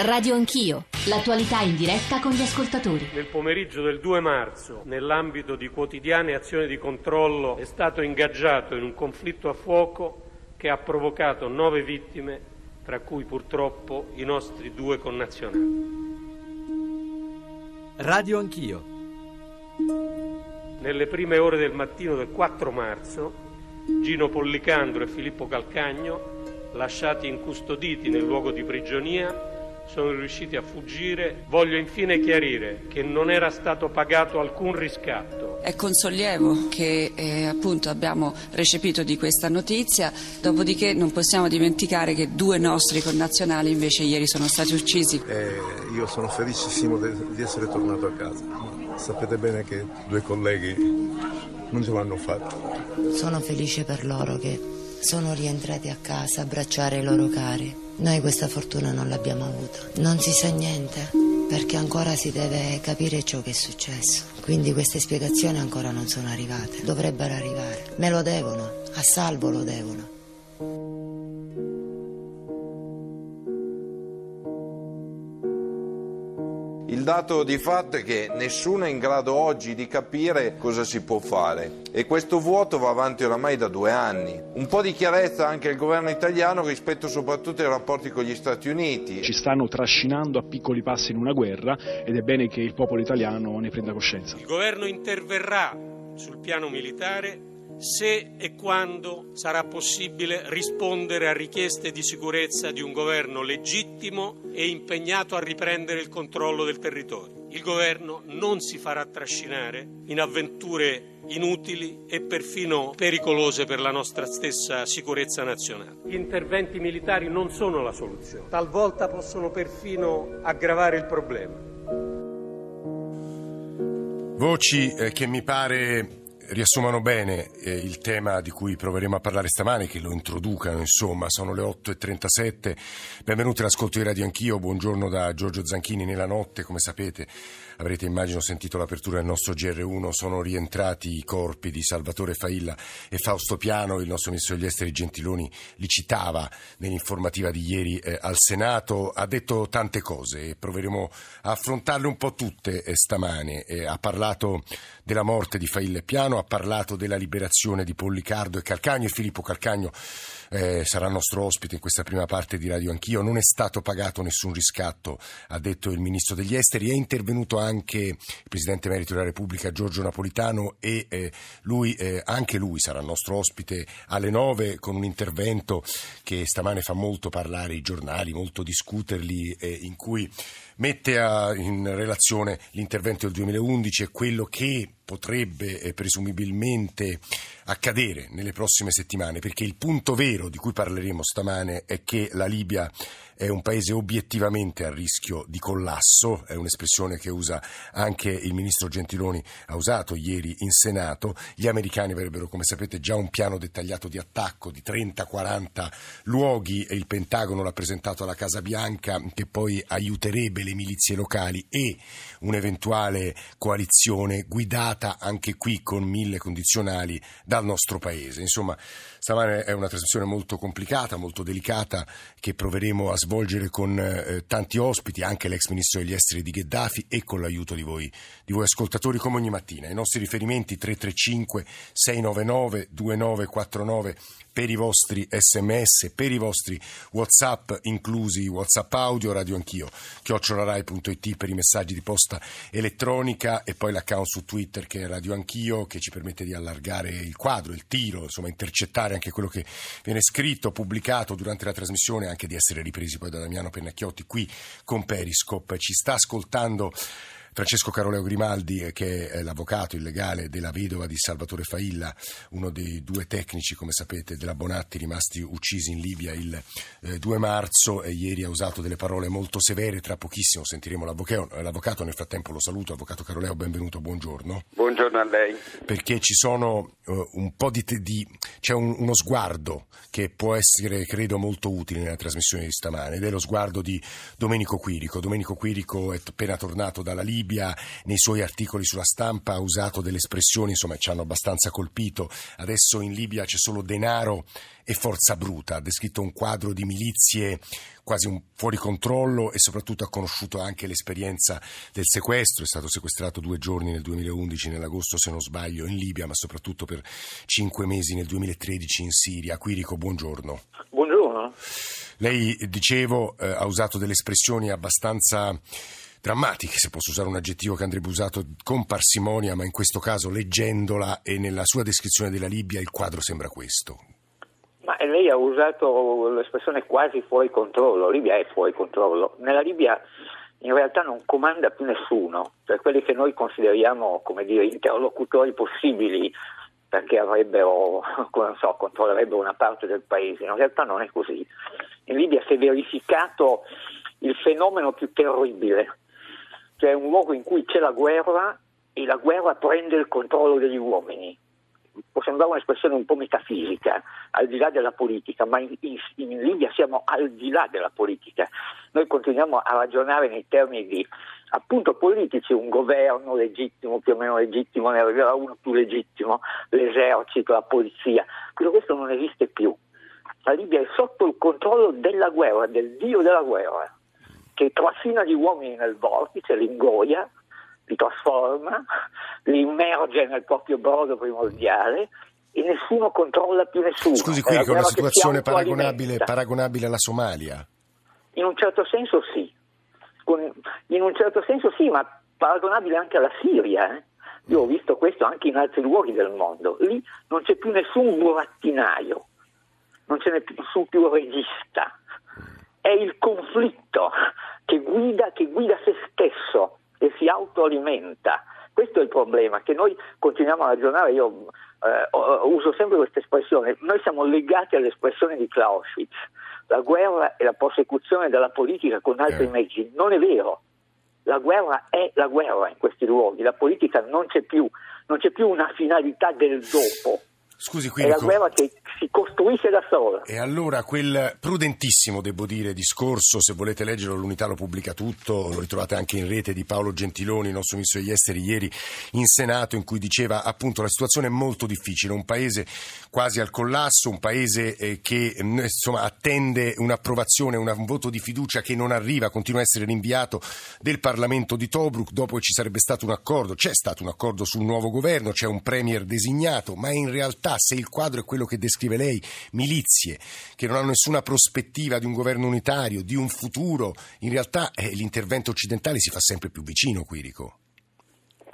Radio Anch'io, l'attualità in diretta con gli ascoltatori. Nel pomeriggio del 2 marzo, nell'ambito di quotidiane azioni di controllo, è stato ingaggiato in un conflitto a fuoco che ha provocato nove vittime, tra cui purtroppo i nostri due connazionali. Radio Anch'io. Nelle prime ore del mattino del 4 marzo, Gino Pollicandro e Filippo Calcagno, lasciati incustoditi nel luogo di prigionia, sono riusciti a fuggire. Voglio infine chiarire che non era stato pagato alcun riscatto. È con sollievo che eh, appunto abbiamo recepito di questa notizia, dopodiché non possiamo dimenticare che due nostri connazionali invece ieri sono stati uccisi. Eh, io sono felicissimo di essere tornato a casa. Sapete bene che due colleghi non ce l'hanno fatto. Sono felice per loro che sono rientrati a casa a abbracciare i loro cari. Noi questa fortuna non l'abbiamo avuta. Non si sa niente perché ancora si deve capire ciò che è successo. Quindi queste spiegazioni ancora non sono arrivate. Dovrebbero arrivare. Me lo devono, a salvo lo devono. Il dato di fatto è che nessuno è in grado oggi di capire cosa si può fare e questo vuoto va avanti oramai da due anni. Un po' di chiarezza anche il governo italiano rispetto soprattutto ai rapporti con gli Stati Uniti. Ci stanno trascinando a piccoli passi in una guerra ed è bene che il popolo italiano ne prenda coscienza. Il governo interverrà sul piano militare se e quando sarà possibile rispondere a richieste di sicurezza di un governo legittimo e impegnato a riprendere il controllo del territorio. Il governo non si farà trascinare in avventure inutili e perfino pericolose per la nostra stessa sicurezza nazionale. Gli interventi militari non sono la soluzione, talvolta possono perfino aggravare il problema. Voci eh, che mi pare riassumano bene eh, il tema di cui proveremo a parlare stamane, che lo introducano, insomma, sono le 8.37. Benvenuti all'ascolto di Radio Anch'io, buongiorno da Giorgio Zanchini nella notte, come sapete avrete immagino sentito l'apertura del nostro GR1, sono rientrati i corpi di Salvatore Failla e Fausto Piano, il nostro ministro degli esteri Gentiloni li citava nell'informativa di ieri eh, al Senato, ha detto tante cose e proveremo a affrontarle un po' tutte eh, stamane, eh, ha parlato della morte di Failla e Piano, ha parlato della liberazione di Pollicardo e Calcagno e Filippo Calcagno eh, sarà nostro ospite in questa prima parte di Radio Anch'io. Non è stato pagato nessun riscatto, ha detto il ministro degli esteri. È intervenuto anche il presidente emerito della Repubblica Giorgio Napolitano e eh, lui, eh, anche lui sarà nostro ospite alle nove con un intervento che stamane fa molto parlare i giornali, molto discuterli, eh, in cui mette a, in relazione l'intervento del 2011 e quello che potrebbe eh, presumibilmente accadere nelle prossime settimane, perché il punto vero di cui parleremo stamane è che la Libia è un paese obiettivamente a rischio di collasso, è un'espressione che usa anche il ministro Gentiloni, ha usato ieri in Senato. Gli americani avrebbero, come sapete, già un piano dettagliato di attacco di 30-40 luoghi e il Pentagono l'ha presentato alla Casa Bianca che poi aiuterebbe le milizie locali e un'eventuale coalizione guidata anche qui con mille condizionali dal nostro paese. Insomma, stamane è una trasmissione molto complicata, molto delicata che proveremo a svolgere con eh, tanti ospiti, anche l'ex ministro degli esteri di Gheddafi e con l'aiuto di voi, di voi ascoltatori come ogni mattina. I nostri riferimenti 335 699 2949 per i vostri sms, per i vostri whatsapp, inclusi whatsapp audio, radio anch'io, chiocciolarai.it per i messaggi di posta elettronica e poi l'account su Twitter che è radio anch'io che ci permette di allargare il quadro, il tiro, insomma intercettare anche quello che viene scritto, pubblicato durante la trasmissione, anche di essere ripresi poi da Damiano Pennacchiotti qui con Periscope. Ci sta ascoltando Francesco Caroleo Grimaldi, eh, che è l'avvocato illegale della vedova di Salvatore Failla, uno dei due tecnici, come sapete, della Bonatti rimasti uccisi in Libia il eh, 2 marzo e ieri ha usato delle parole molto severe. Tra pochissimo sentiremo l'avvocato, l'avvocato nel frattempo lo saluto. Avvocato Caroleo, benvenuto, buongiorno. Buongiorno a lei. Perché ci sono uh, un po' di, di c'è un, uno sguardo che può essere, credo, molto utile nella trasmissione di stamane ed è lo sguardo di Domenico Quirico. Domenico Quirico è appena tornato dalla Libia Libia nei suoi articoli sulla stampa ha usato delle espressioni, insomma, ci hanno abbastanza colpito. Adesso in Libia c'è solo denaro e forza bruta. Ha descritto un quadro di milizie quasi fuori controllo e soprattutto ha conosciuto anche l'esperienza del sequestro. È stato sequestrato due giorni nel 2011, nell'agosto se non sbaglio, in Libia, ma soprattutto per cinque mesi nel 2013 in Siria. Quirico, buongiorno. Buongiorno. Lei, dicevo, eh, ha usato delle espressioni abbastanza drammatiche, se posso usare un aggettivo che andrebbe usato con parsimonia, ma in questo caso leggendola e nella sua descrizione della Libia il quadro sembra questo. Ma lei ha usato l'espressione quasi fuori controllo, Libia è fuori controllo. Nella Libia in realtà non comanda più nessuno, cioè quelli che noi consideriamo dire, interlocutori possibili perché avrebbero, so, controllerebbero una parte del paese. In realtà non è così. In Libia si è verificato il fenomeno più terribile, cioè un luogo in cui c'è la guerra e la guerra prende il controllo degli uomini può sembrare un'espressione un po' metafisica, al di là della politica, ma in, in, in, Libia siamo al di là della politica. Noi continuiamo a ragionare nei termini di appunto politici, un governo legittimo, più o meno legittimo, ne arriverà uno più legittimo, l'esercito, la polizia. Tutto questo non esiste più. La Libia è sotto il controllo della guerra, del dio della guerra, che trascina gli uomini nel vortice, li ingoia, li trasforma, li immerge nel proprio brodo primordiale e nessuno controlla più nessuno. Scusi, qui è una situazione paragonabile, paragonabile, alla Somalia? In un certo senso sì, in un certo senso sì, ma paragonabile anche alla Siria. Eh? Io ho visto questo anche in altri luoghi del mondo. Lì non c'è più nessun burattinaio, non c'è nessun più regista. È il conflitto che guida, che guida se stesso e si autoalimenta. Questo è il problema, che noi continuiamo a ragionare, io eh, uso sempre questa espressione, noi siamo legati all'espressione di Clausewitz, la guerra è la prosecuzione della politica con altri eh. mezzi, non è vero, la guerra è la guerra in questi luoghi, la politica non c'è più, non c'è più una finalità del dopo. Scusi, Quirico. È la guerra che si costruisce da sola. E allora quel prudentissimo, devo dire, discorso, se volete leggerlo, l'unità lo pubblica tutto, lo ritrovate anche in rete di Paolo Gentiloni, il nostro ministro degli esteri, ieri in Senato, in cui diceva appunto la situazione è molto difficile, un paese quasi al collasso, un paese eh, che mm, insomma, attende un'approvazione, un voto di fiducia che non arriva, continua a essere rinviato del Parlamento di Tobruk, dopo ci sarebbe stato un accordo, c'è stato un accordo sul nuovo governo, c'è un premier designato, ma in realtà realtà se il quadro è quello che descrive lei, milizie che non hanno nessuna prospettiva di un governo unitario, di un futuro, in realtà eh, l'intervento occidentale si fa sempre più vicino, Quirico.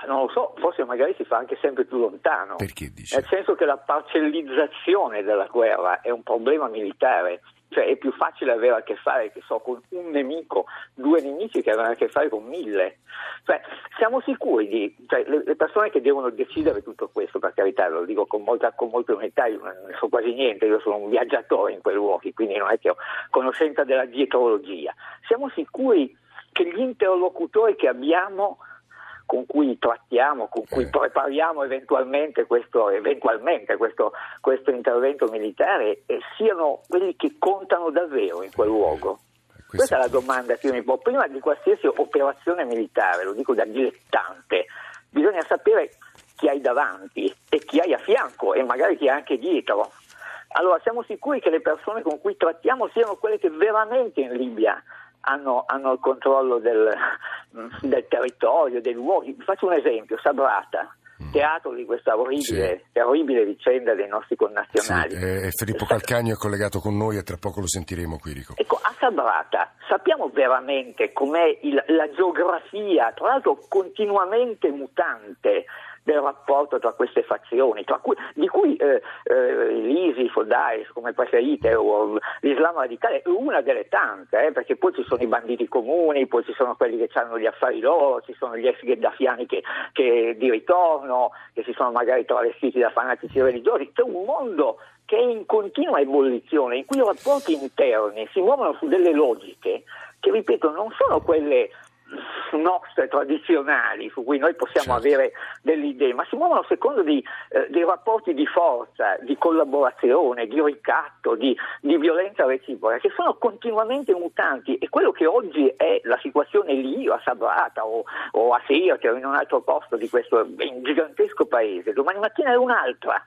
Non lo so, forse magari si fa anche sempre più lontano. Perché dice? Nel senso che la parcellizzazione della guerra è un problema militare cioè è più facile avere a che fare so, con un nemico, due nemici che avere a che fare con mille. Cioè, siamo sicuri di, cioè, le, le, persone che devono decidere tutto questo, per carità, lo dico con molta, con molta umiltà, io non so quasi niente, io sono un viaggiatore in quei luoghi, quindi non è che ho conoscenza della dietrologia. Siamo sicuri che gli interlocutori che abbiamo con cui trattiamo, con cui eh. prepariamo eventualmente questo, eventualmente questo, questo intervento militare e siano quelli che contano davvero in quel luogo. Questa è la domanda che io mi pongo. Prima di qualsiasi operazione militare, lo dico da dilettante, bisogna sapere chi hai davanti e chi hai a fianco e magari chi hai anche dietro. Allora siamo sicuri che le persone con cui trattiamo siano quelle che veramente in Libia hanno, hanno il controllo del, del, territorio, dei luoghi. Faccio un esempio, Sabrata. Mm. Teatro di questa orribile, sì. orribile vicenda dei nostri connazionali. Sì, eh, Filippo Calcagno è collegato con noi e tra poco lo sentiremo, Quirico. Ecco, a Sabrata sappiamo veramente com'è il, la geografia, tra l'altro continuamente mutante del rapporto tra queste fazioni, tra cui, di cui eh, eh, l'ISIS o Daesh, come preferite, o l'Islam radicale è una delle tante, eh, perché poi ci sono i banditi comuni, poi ci sono quelli che hanno gli affari loro, ci sono gli ex gheddafiani che, che di ritorno, che si sono magari travestiti da fanatici religiosi, c'è un mondo che è in continua ebollizione, in cui i rapporti interni si muovono su delle logiche che, ripeto, non sono quelle nostre tradizionali su cui noi possiamo Certo. avere delle idee, ma si muovono secondo di, eh, dei rapporti di forza, di collaborazione, di ricatto, di, di violenza reciproca che sono continuamente mutanti e quello che oggi è la situazione lì a Sabrata o, o a Sirte o in un altro posto di questo gigantesco paese, domani mattina è un'altra.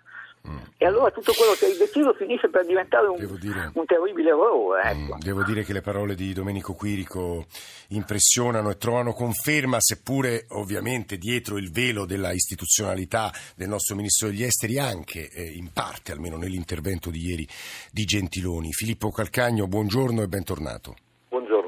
E allora tutto quello che hai deciso finisce per diventare un, dire- un terribile errore. Ecco. Mm, Devo dire che le parole di Domenico Quirico impressionano e trovano conferma, seppure ovviamente dietro il velo della istituzionalità del nostro Ministro degli Esteri, anche eh, in parte, almeno nell'intervento di ieri, di Gentiloni. Filippo Calcagno, buongiorno e bentornato.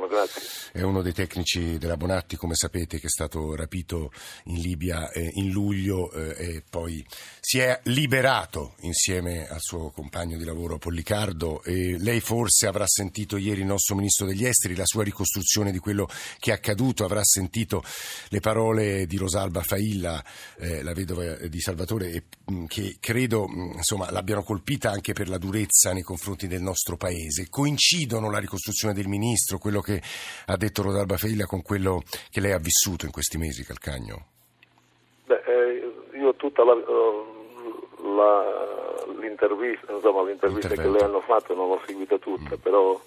Grazie. È uno dei tecnici della Bonatti, come sapete, che è stato rapito in Libia eh, in luglio eh, e poi si è liberato insieme al suo compagno di lavoro Pollicardo. E lei forse avrà sentito ieri il nostro Ministro degli Esteri, la sua ricostruzione di quello che è accaduto, avrà sentito le parole di Rosalba Failla, eh, la vedova di Salvatore, mh, che credo mh, insomma, l'abbiano colpita anche per la durezza nei confronti del nostro Paese. Coincidono la ricostruzione del Ministro, quello che ha detto Rosalba Failla, con quello che lei ha vissuto in questi mesi, Calcagno? Beh, eh, io tutta la, eh, la- l'intervista, insomma, l'intervista che L'intervento. le hanno fatto non l'ho seguita tutta, però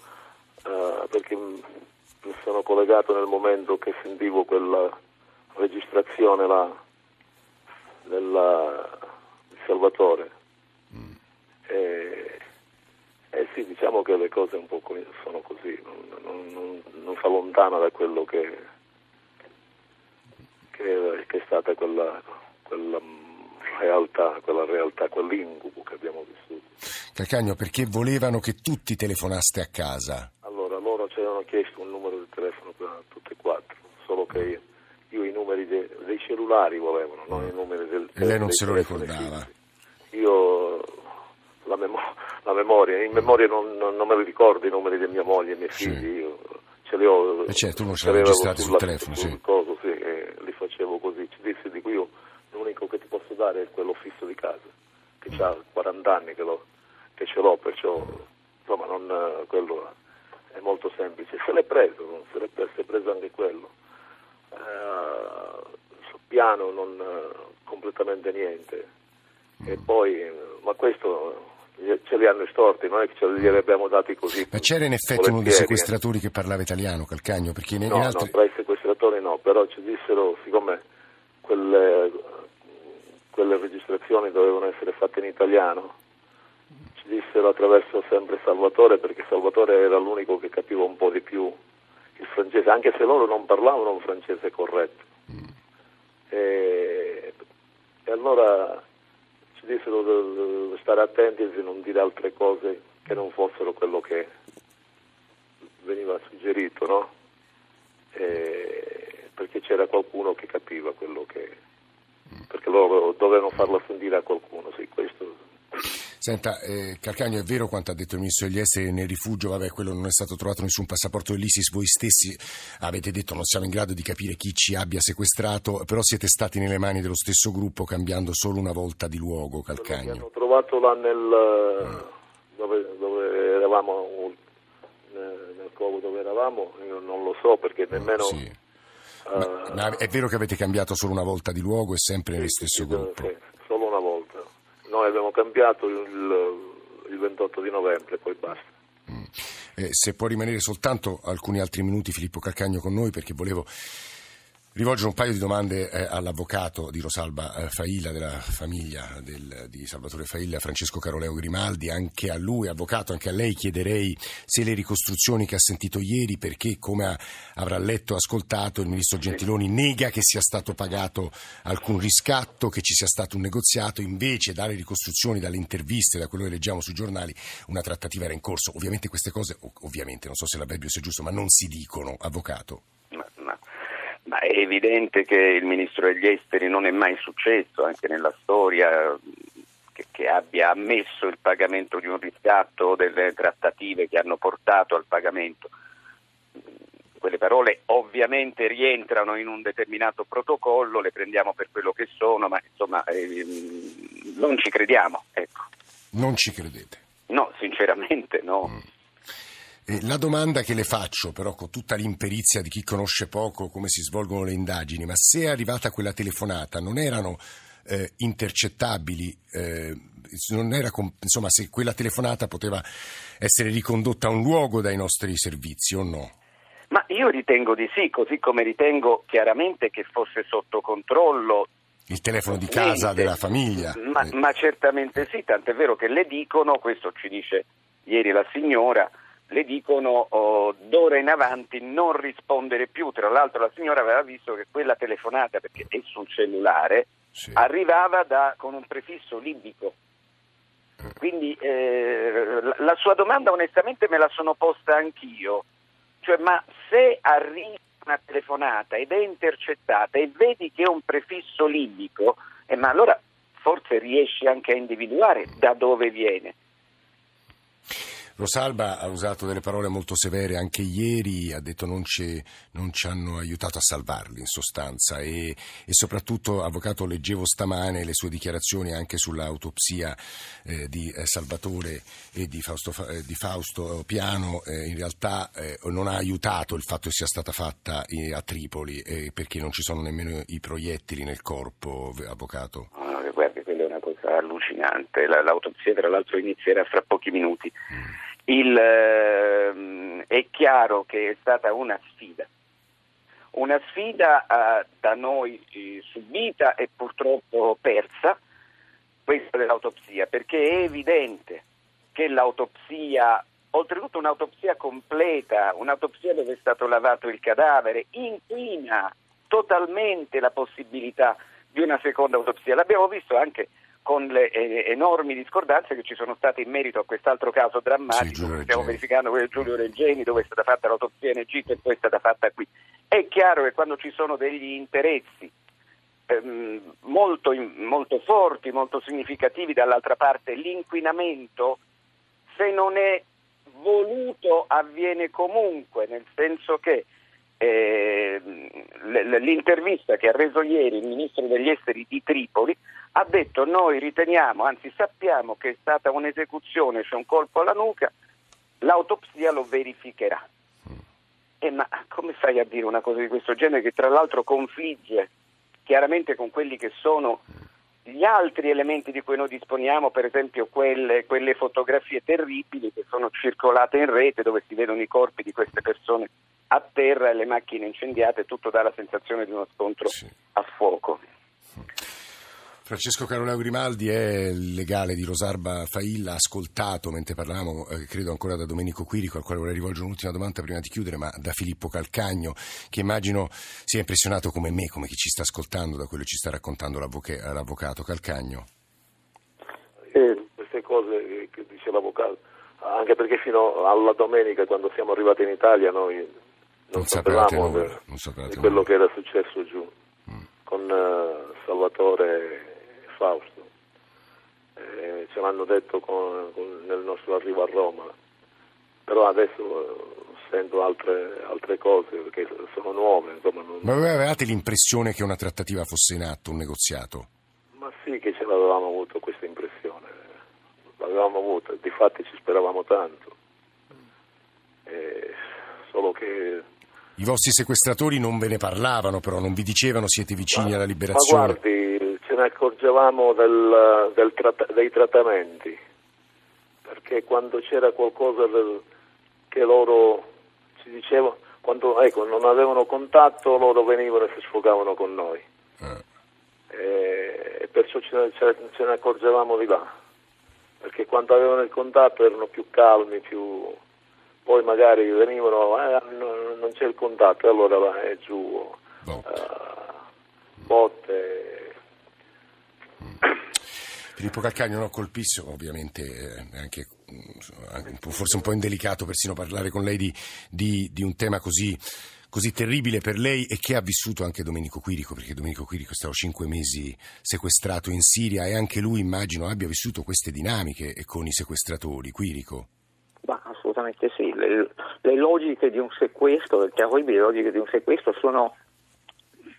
eh, perché mi sono collegato nel momento che sentivo quella registrazione là della, di Salvatore. E, eh sì, diciamo che le cose un po' sono così, non, non- non- non fa lontana da quello che, che, che è stata quella, quella realtà, quella realtà, quell'incubo che abbiamo vissuto. Calcagno, perché volevano che tutti telefonaste a casa? Allora, loro ci avevano chiesto un numero di telefono per tutte e quattro, solo che io, io i numeri de- dei cellulari volevano, non i numeri del E lei non se lo ricordava? fissi. Io la, memo- la memoria, in memoria non, non- non me li ricordo i numeri di mia moglie e miei Sì. figli, io ce li ho. Eh certo, uno ce l'ha registrati sul telefono, sul sì. coso, sì, e li facevo così. Ci dissi di cui io l'unico che ti posso dare è quello fisso di casa, che ha 40 anni che, lo- che ce l'ho, perciò insomma non, quello è molto semplice. Se l'è preso, non se l'è preso, si è preso anche quello. Sul piano non completamente niente. E poi, ma questo ce li hanno estorti, non è che ce li abbiamo dati così. Ma c'era in effetti uno dei sequestratori che parlava italiano, Calcagno, perché in, in No, altri... no, tra i sequestratori no, però ci dissero, siccome quelle, quelle registrazioni dovevano essere fatte in italiano, ci dissero attraverso sempre Salvatore, perché Salvatore era l'unico che capiva un po' di più il francese, anche se loro non parlavano un francese corretto. E, e allora ci dissero di stare attenti e di non dire altre cose che non fossero quello che veniva suggerito, no? E- perché c'era qualcuno che capiva quello che... perché loro dovevano farla sentire a qualcuno, sì, questo... Senta, eh, Calcagno, è vero quanto ha detto il Ministro degli Esteri nel rifugio, vabbè, quello non è stato trovato nessun passaporto dell'ISIS, voi stessi avete detto non siamo in grado di capire chi ci abbia sequestrato, però siete stati nelle mani dello stesso gruppo cambiando solo una volta di luogo, Calcagno. hanno trovato là nel... dove, dove eravamo, nel, covo dove eravamo, io non lo so perché nemmeno... Sì. Ma, ma è vero che avete cambiato solo una volta di luogo e sempre nello Sì, stesso sì, gruppo? sì. Noi abbiamo cambiato il, il 28 di novembre, poi basta. Eh, se può rimanere soltanto alcuni altri minuti Filippo Calcagno con noi perché volevo rivolgere un paio di domande eh, all'avvocato di Rosalba eh, Failla, della famiglia del- di Salvatore Failla, Francesco Caroleo Grimaldi, anche a lui, avvocato, anche a lei chiederei se le ricostruzioni che ha sentito ieri, perché come ha- avrà letto e ascoltato il ministro Gentiloni nega che sia stato pagato alcun riscatto, che ci sia stato un negoziato, invece dalle ricostruzioni, dalle interviste, da quello che leggiamo sui giornali, una trattativa era in corso. Ovviamente queste cose, ov- ovviamente, non so se l'avverbio sia giusto, ma non si dicono, avvocato. Ma, ma- ma è evidente che il ministro degli esteri non è mai successo, anche nella storia, che, che abbia ammesso il pagamento di un riscatto o delle trattative che hanno portato al pagamento. Quelle parole ovviamente rientrano in un determinato protocollo, le prendiamo per quello che sono, ma insomma ehm, non ci crediamo. Ecco. Non ci credete. No, sinceramente no. Eh, la domanda che le faccio, però, con tutta l'imperizia di chi conosce poco come si svolgono le indagini, ma se è arrivata quella telefonata, non erano eh, intercettabili? Eh, non era, insomma, se quella telefonata poteva essere ricondotta a un luogo dai nostri servizi o no? Ma io ritengo di sì, così come ritengo chiaramente che fosse sotto controllo il telefono di casa della famiglia. Ma, ma, certamente sì, tant'è vero che le dicono, questo ci dice ieri la signora, le dicono oh, d'ora in avanti non rispondere più. Tra l'altro la signora aveva visto che quella telefonata, perché è sul cellulare, sì. arrivava da, con un prefisso libico. Quindi eh, la sua domanda onestamente me la sono posta anch'io, cioè ma se arriva una telefonata ed è intercettata e vedi che è un prefisso libico, eh, ma allora forse riesci anche a individuare da dove viene. Rosalba ha usato delle parole molto severe anche ieri, ha detto non ci, non ci hanno aiutato a salvarli in sostanza e, e, soprattutto, avvocato, leggevo stamane le sue dichiarazioni anche sull'autopsia eh, di eh, Salvatore e di Fausto, eh, di Fausto Piano, eh, in realtà eh, non ha aiutato il fatto che sia stata fatta eh, a Tripoli perché non ci sono nemmeno i proiettili nel corpo, avvocato. Allucinante, l'autopsia tra l'altro inizierà fra pochi minuti. Mm. Il, eh, è chiaro che è stata una sfida, una sfida eh, da noi eh, subita e purtroppo persa, questa dell'autopsia, perché è evidente che l'autopsia, oltretutto un'autopsia completa, un'autopsia dove è stato lavato il cadavere, inquina totalmente la possibilità di una seconda autopsia. L'abbiamo visto anche con le eh, enormi discordanze che ci sono state in merito a quest'altro caso drammatico sì, stiamo verificando quello di Giulio Reggeni dove è stata fatta l'autopsia in Egitto e poi è stata fatta qui. È chiaro che quando ci sono degli interessi ehm, molto, molto forti, molto significativi dall'altra parte, l'inquinamento se non è voluto avviene comunque, nel senso che eh, l'intervista che ha reso ieri il ministro degli esteri di Tripoli ha detto noi riteniamo, anzi sappiamo che è stata un'esecuzione, c'è un colpo alla nuca, l'autopsia lo verificherà. Eh, ma come fai a dire una cosa di questo genere che tra l'altro confligge chiaramente con quelli che sono gli altri elementi di cui noi disponiamo, per esempio quelle, quelle fotografie terribili che sono circolate in rete dove si vedono i corpi di queste persone a terra e le macchine incendiate, tutto dà la sensazione di uno scontro sì. a fuoco. Francesco Caroleo Grimaldi è il legale di Rosarba Failla, ascoltato mentre parlavamo, eh, credo ancora da Domenico Quirico, al quale vorrei rivolgere un'ultima domanda prima di chiudere, ma da Filippo Calcagno, che immagino sia impressionato come me, come chi ci sta ascoltando da quello che ci sta raccontando l'avvocato Calcagno. Eh, queste cose che dice l'avvocato, anche perché fino alla domenica, quando siamo arrivati in Italia, noi non, non sapevamo nulla, non di quello che era successo giù mm. con uh, Salvatore Fausto. Eh, ce l'hanno detto con, con, nel nostro arrivo a Roma, però adesso eh, sento altre, altre cose che sono nuove. Insomma, non... Ma voi avevate l'impressione che una trattativa fosse in atto, un negoziato? Ma sì che ce l'avevamo avuto questa impressione, l'avevamo avuta, di fatti ci speravamo tanto. Eh, solo che i vostri sequestratori non ve ne parlavano, però non vi dicevano siete vicini ma, alla liberazione. Ma guardi, ne accorgevamo del, del dei trattamenti, perché quando c'era qualcosa del, che loro ci dicevano, quando ecco, non avevano contatto loro venivano e si sfogavano con noi. Eh. E perciò ce ne, ce ne accorgevamo di là, perché quando avevano il contatto erano più calmi, più... poi magari venivano, eh, non c'è il contatto, allora va, è giù, uh, botte Filippo Calcagno no, colpisce, ovviamente eh, anche, anche, forse un po' indelicato persino parlare con lei di, di, di un tema così, così, terribile per lei e che ha vissuto anche Domenico Quirico, perché Domenico Quirico è stato cinque mesi sequestrato in Siria e anche lui immagino abbia vissuto queste dinamiche con i sequestratori. Quirico. Ma assolutamente sì, le, le logiche di un sequestro, le terribili logiche di un sequestro sono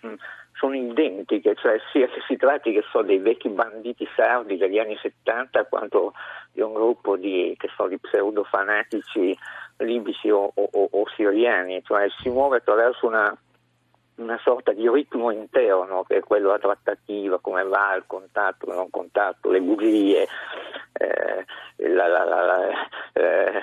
mm, sono identiche, cioè sia che si tratti che so, dei vecchi banditi sardi degli anni 70 quanto di un gruppo di, so, di pseudo fanatici libici o, o, o siriani, cioè si muove attraverso una una sorta di ritmo interno che è quello della trattativa, come va il contatto, il non contatto, le bugie, eh, la, la, la, eh,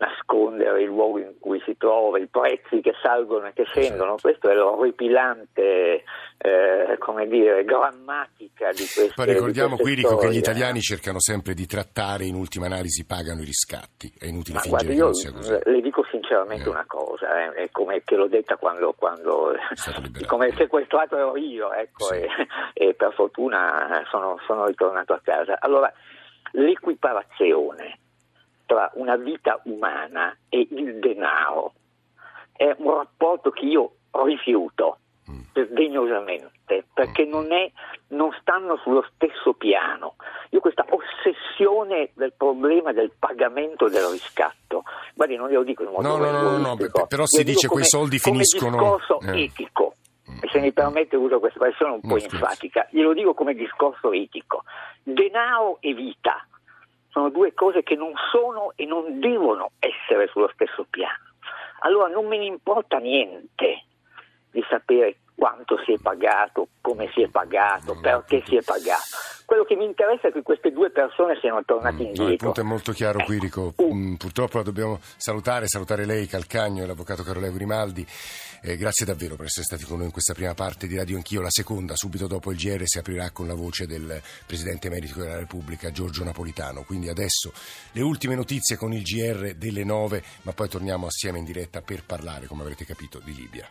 nascondere il luogo in cui si trova, i prezzi che salgono e che scendono, questo è l'orripilante eh, come dire, grammatica di queste Poi ricordiamo qui Quirico che gli italiani cercano sempre di trattare, in ultima analisi pagano i riscatti, è inutile Ma fingere guarda, che sia così. le dico sinceramente Eh. una cosa, eh, è come che l'ho detta quando, quando come sequestrato ero io, ecco, e, e per fortuna sono, sono ritornato a casa. Allora, l'equiparazione tra una vita umana e il denaro è un rapporto che io rifiuto sdegnosamente perché non, è, non stanno sullo stesso piano. Io questa ossessione del problema del pagamento del riscatto, guardi, non glielo dico in modo No, no, no, no, però si dice quei come- soldi finiscono- discorso eh. etico. E se mi permette uso questa espressione un po' enfatica, glielo dico come discorso etico. Denaro e vita sono due cose che non sono e non devono essere sullo stesso piano. Allora non me ne importa niente di sapere quanto si è pagato, come si è pagato, perché si è pagato. Quello che mi interessa è che queste due persone siano tornate No, il indietro. punto è molto chiaro, Quirico. Mm, Purtroppo la dobbiamo salutare, salutare lei, Calcagno e l'avvocato Caroleo Grimaldi. Eh, grazie davvero per essere stati con noi in questa prima parte di Radio Anch'io. La seconda, subito dopo il GR, si aprirà con la voce del Presidente Emerito della Repubblica, Giorgio Napolitano. Quindi adesso le ultime notizie con il GR delle 9, ma poi torniamo assieme in diretta per parlare, come avrete capito, di Libia.